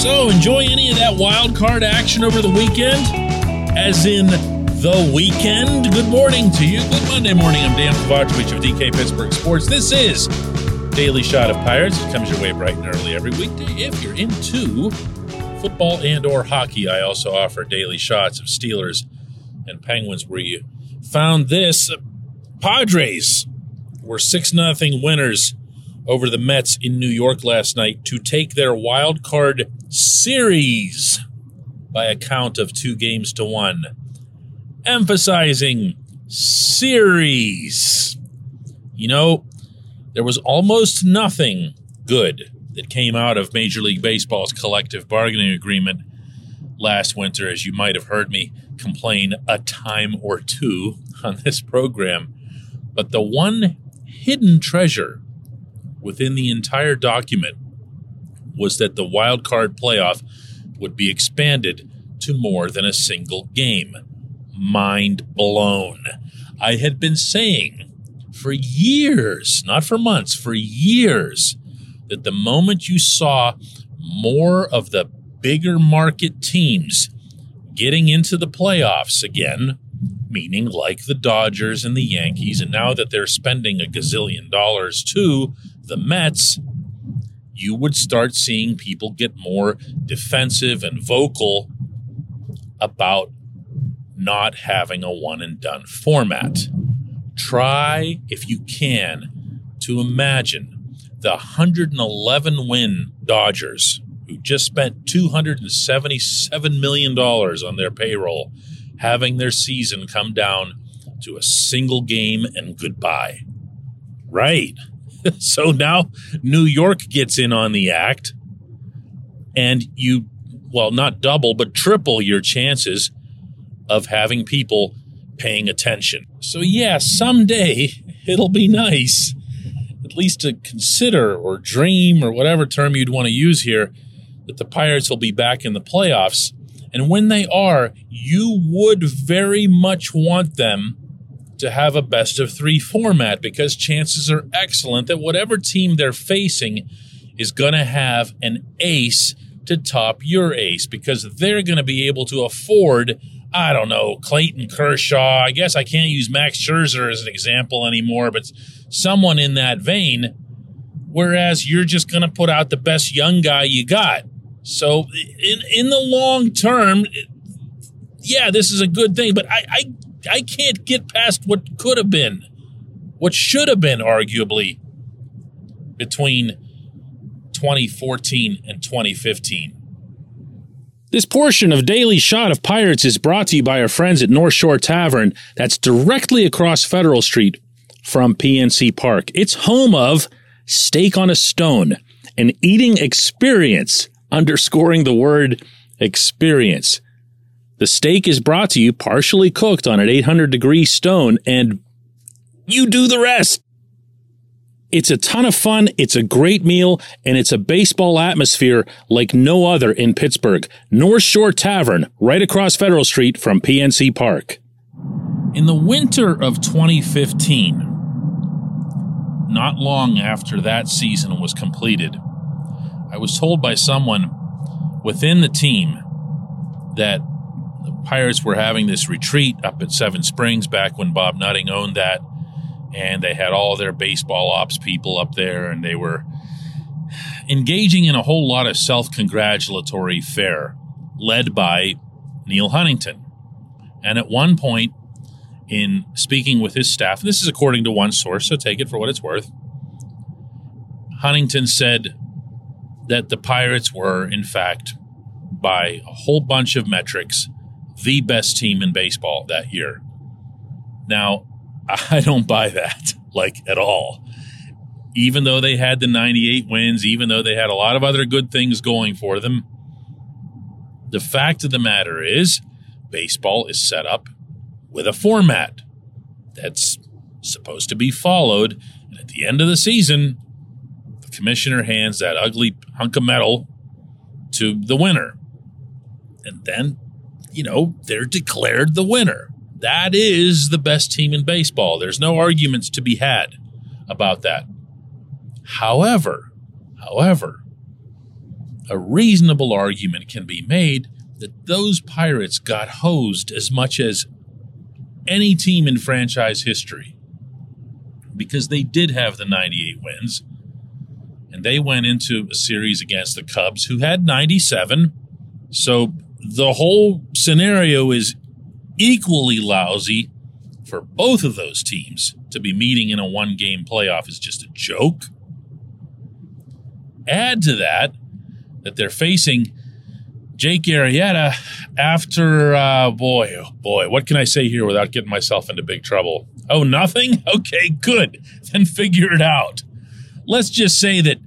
So, enjoy any of that wild card action over the weekend? As in the weekend? Good morning to you. Good Monday morning. I'm Dan Kovacevic of DK Pittsburgh Sports. This is Daily Shot of Pirates. It comes your way bright and early every weekday. If you're into football and or hockey, I also offer daily shots of Steelers and Penguins where you found this. Padres were 6 0 winners over the Mets in New York last night to take their wild card series by a count of two games to one. Emphasizing series. You know, there was almost nothing good that came out of Major League Baseball's collective bargaining agreement last winter, as you might have heard me complain a time or two on this program. But the one hidden treasure within the entire document was that the wild card playoff would be expanded to more than a single game. Mind blown. I had been saying for years, not for months, for years, that the moment you saw more of the bigger market teams getting into the playoffs again, meaning like the Dodgers and the Yankees, and now that they're spending a gazillion dollars too, the Mets, you would start seeing people get more defensive and vocal about not having a one and done format. Try, if you can, to imagine the 111 win Dodgers, who just spent $277 million on their payroll, having their season come down to a single game and goodbye. Right. so now New York gets in on the act, and you, well, not double, but triple your chances of having people paying attention. So, yeah, someday it'll be nice, at least to consider or dream or whatever term you'd want to use here, that the Pirates will be back in the playoffs. And when they are, you would very much want them to have a best of three format because chances are excellent that whatever team they're facing is going to have an ace to top your ace because they're going to be able to afford, I don't know, Clayton Kershaw. I guess I can't use Max Scherzer as an example anymore, but someone in that vein. Whereas you're just going to put out the best young guy you got. So in in the long term, yeah, this is a good thing, but I, I I can't get past what could have been, what should have been, arguably, between 2014 and 2015. This portion of Daily Shot of Pirates is brought to you by our friends at North Shore Tavern, that's directly across Federal Street from PNC Park. It's home of Steak on a Stone, an eating experience, underscoring the word experience. The steak is brought to you partially cooked on an 800 degree stone, and you do the rest. It's a ton of fun. It's a great meal and it's a baseball atmosphere like no other in Pittsburgh. North Shore Tavern, right across Federal Street from PNC Park. In the winter of 2015, not long after that season was completed, I was told by someone within the team that the Pirates were having this retreat up at Seven Springs back when Bob Nutting owned that. And they had all their baseball ops people up there, and they were engaging in a whole lot of self congratulatory fare led by Neil Huntington. And at one point, in speaking with his staff, and this is according to one source, so take it for what it's worth, Huntington said that the Pirates were, in fact, by a whole bunch of metrics, the best team in baseball that year. Now, I don't buy that like at all. Even though they had the 98 wins, even though they had a lot of other good things going for them, the fact of the matter is baseball is set up with a format that's supposed to be followed. And at the end of the season, the commissioner hands that ugly hunk of metal to the winner. And then, you know, they're declared the winner. That is the best team in baseball. There's no arguments to be had about that. However, however, a reasonable argument can be made that those Pirates got hosed as much as any team in franchise history because they did have the 98 wins and they went into a series against the Cubs who had 97. So the whole scenario is equally lousy for both of those teams to be meeting in a one game playoff is just a joke. Add to that that they're facing Jake Arrieta after, uh, boy, oh boy, what can I say here without getting myself into big trouble? Oh, nothing? Okay, good. Then figure it out. Let's just say that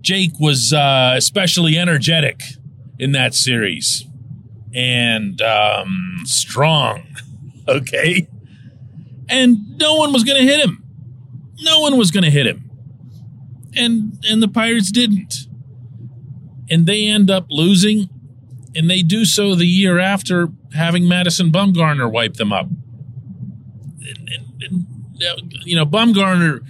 Jake was uh, especially energetic in that series and um, strong. Okay. And no one was going to hit him. No one was going to hit him. And and the Pirates didn't. And they end up losing and they do so the year after having Madison Bumgarner wipe them up. And, and, and, you know, Bumgarner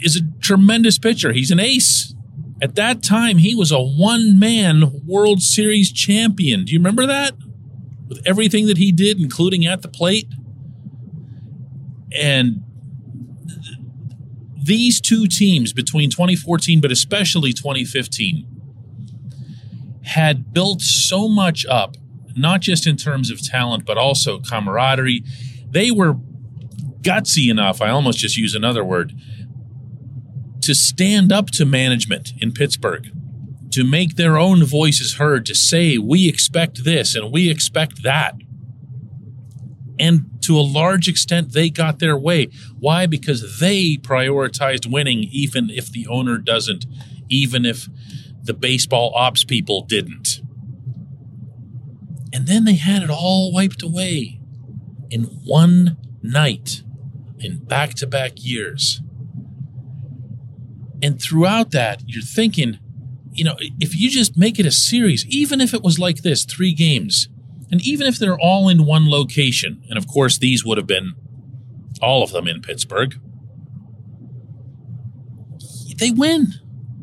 is a tremendous pitcher. He's an ace. At that time, he was a one man World Series champion. Do you remember that? With everything that he did, including at the plate. And these two teams between 2014, but especially 2015, had built so much up, not just in terms of talent, but also camaraderie. They were gutsy enough, I almost just use another word, to stand up to management in Pittsburgh, to make their own voices heard, to say, we expect this and we expect that. And to a large extent, they got their way. Why? Because they prioritized winning, even if the owner doesn't, even if the baseball ops people didn't. And then they had it all wiped away in one night in back to back years. And throughout that, you're thinking, you know, if you just make it a series, even if it was like this, three games, and even if they're all in one location, and of course these would have been all of them in Pittsburgh, they win.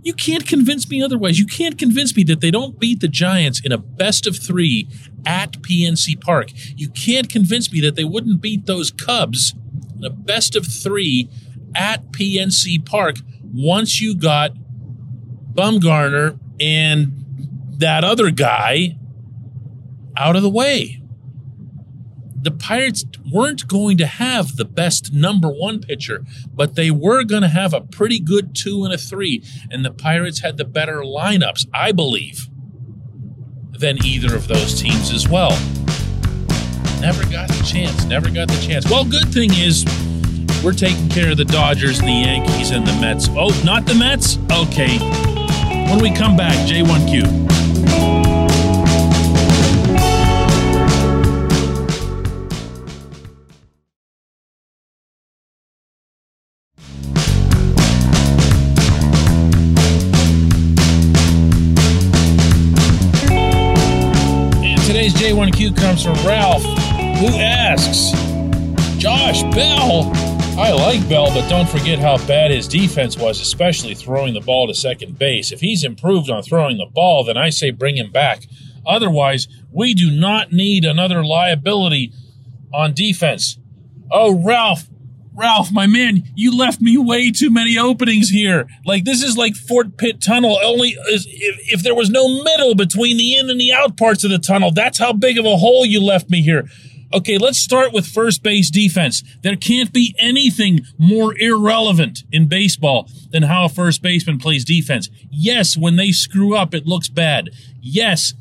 You can't convince me otherwise. You can't convince me that they don't beat the Giants in a best of three at PNC Park. You can't convince me that they wouldn't beat those Cubs in a best of three at PNC Park once you got Bumgarner and that other guy out of the way. The Pirates weren't going to have the best number one pitcher, but they were going to have a pretty good two and a three. And the Pirates had the better lineups, I believe, than either of those teams as well. Never got the chance, never got the chance. Well, good thing is we're taking care of the Dodgers and the Yankees and the Mets. Oh, not the Mets? Okay. When we come back, J1Q. And today's J1Q comes from Ralph, who asks Josh Bell I like Bell, but don't forget how bad his defense was, especially throwing the ball to second base. If he's improved on throwing the ball, then I say bring him back. Otherwise, we do not need another liability on defense. Oh, Ralph, Ralph, my man, you left me way too many openings here. Like this is like Fort Pitt Tunnel. Only if, if there was no middle between the in and the out parts of the tunnel. That's how big of a hole you left me here. Okay, let's start with first base defense. There can't be anything more irrelevant in baseball than how a first baseman plays defense. Yes, when they screw up, it looks bad. Yes,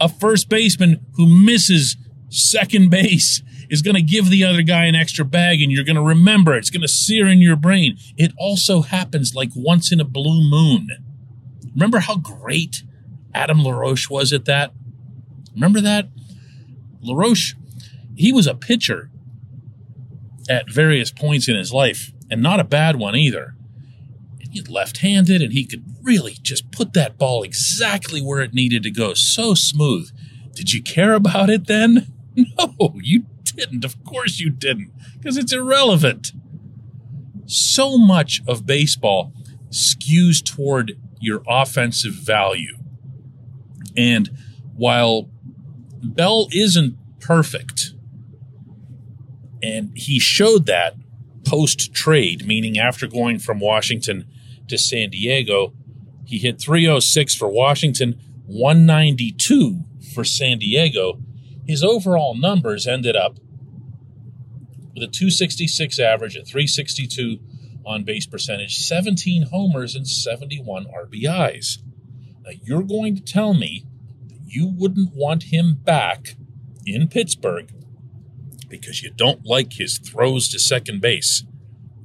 a first baseman who misses second base is going to give the other guy an extra bag and you're going to remember it. It's going to sear in your brain. It also happens like once in a blue moon. Remember how great Adam LaRoche was at that? Remember that? LaRoche, he was a pitcher at various points in his life, and not a bad one either. And he's left handed, and he could really just put that ball exactly where it needed to go. So smooth. Did you care about it then? No, you didn't. Of course you didn't, because it's irrelevant. So much of baseball skews toward your offensive value. And while Bell isn't perfect, and he showed that post trade, meaning after going from Washington to San Diego, he hit 306 for Washington, 192 for San Diego. His overall numbers ended up with a 266 average, a 362 on base percentage, 17 homers, and 71 RBIs. Now, you're going to tell me that you wouldn't want him back in Pittsburgh because you don't like his throws to second base.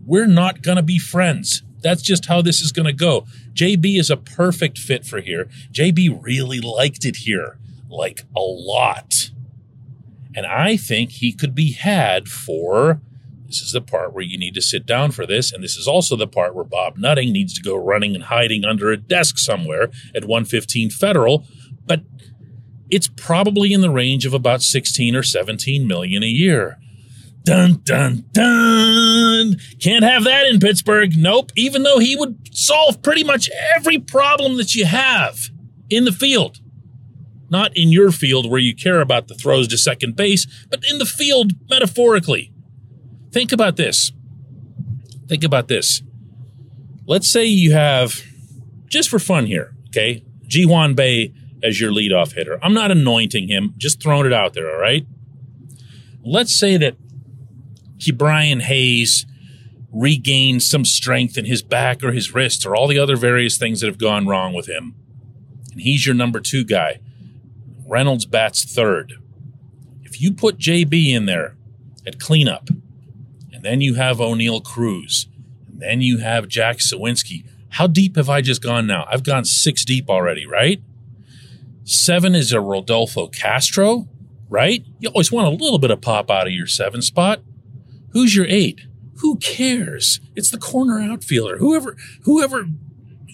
We're not going to be friends. That's just how this is going to go. JB is a perfect fit for here. JB really liked it here, like a lot. And I think he could be had for this is the part where you need to sit down for this. And this is also the part where Bob Nutting needs to go running and hiding under a desk somewhere at 115 Federal. But it's probably in the range of about 16 or 17 million a year. Dun, dun, dun. Can't have that in Pittsburgh. Nope. Even though he would solve pretty much every problem that you have in the field. Not in your field where you care about the throws to second base, but in the field metaphorically. Think about this. Think about this. Let's say you have, just for fun here, okay, Ji-hwan Bae as your leadoff hitter. I'm not anointing him, just throwing it out there, all right? Let's say that Brian Hayes regains some strength in his back or his wrist or all the other various things that have gone wrong with him. And he's your number two guy. Reynolds bats third. If you put JB in there at cleanup, and then you have Oneil Cruz, and then you have Jack Suwinski, how deep have I just gone now? I've gone six deep already, right? Seven is a Rodolfo Castro, right? You always want a little bit of pop out of your seven spot. Who's your eight? Who cares? It's the corner outfielder. Whoever, whoever,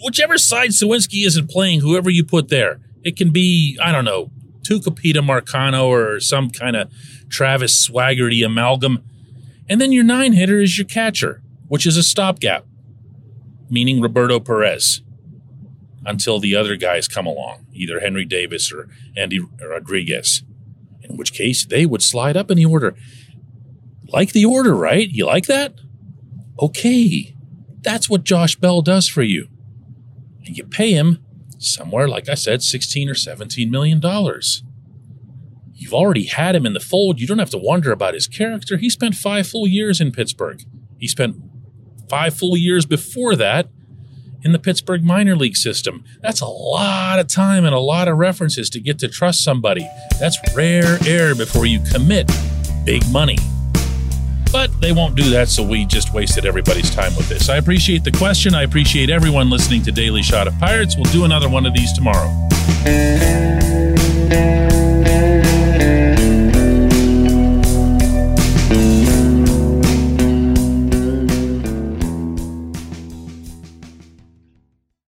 whichever side Suwinski isn't playing, whoever you put there. It can be, I don't know, Tucupita Marcano or some kind of Travis Swaggerty amalgam. And then your nine hitter is your catcher, which is a stopgap, meaning Roberto Perez until the other guys come along, either Henry Davis or Endy Rodriguez, in which case they would slide up in the order. Like the order, right? You like that? Okay. That's what Josh Bell does for you. And you pay him somewhere, like I said, 16 or 17 million dollars. You've already had him in the fold. You don't have to wonder about his character. He spent five full years in Pittsburgh. He spent five full years before that in the Pittsburgh minor league system. That's a lot of time and a lot of references to get to trust somebody. That's rare air before you commit big money. But they won't do that, so we just wasted everybody's time with this. I appreciate the question. I appreciate everyone listening to Daily Shot of Pirates. We'll do another one of these tomorrow.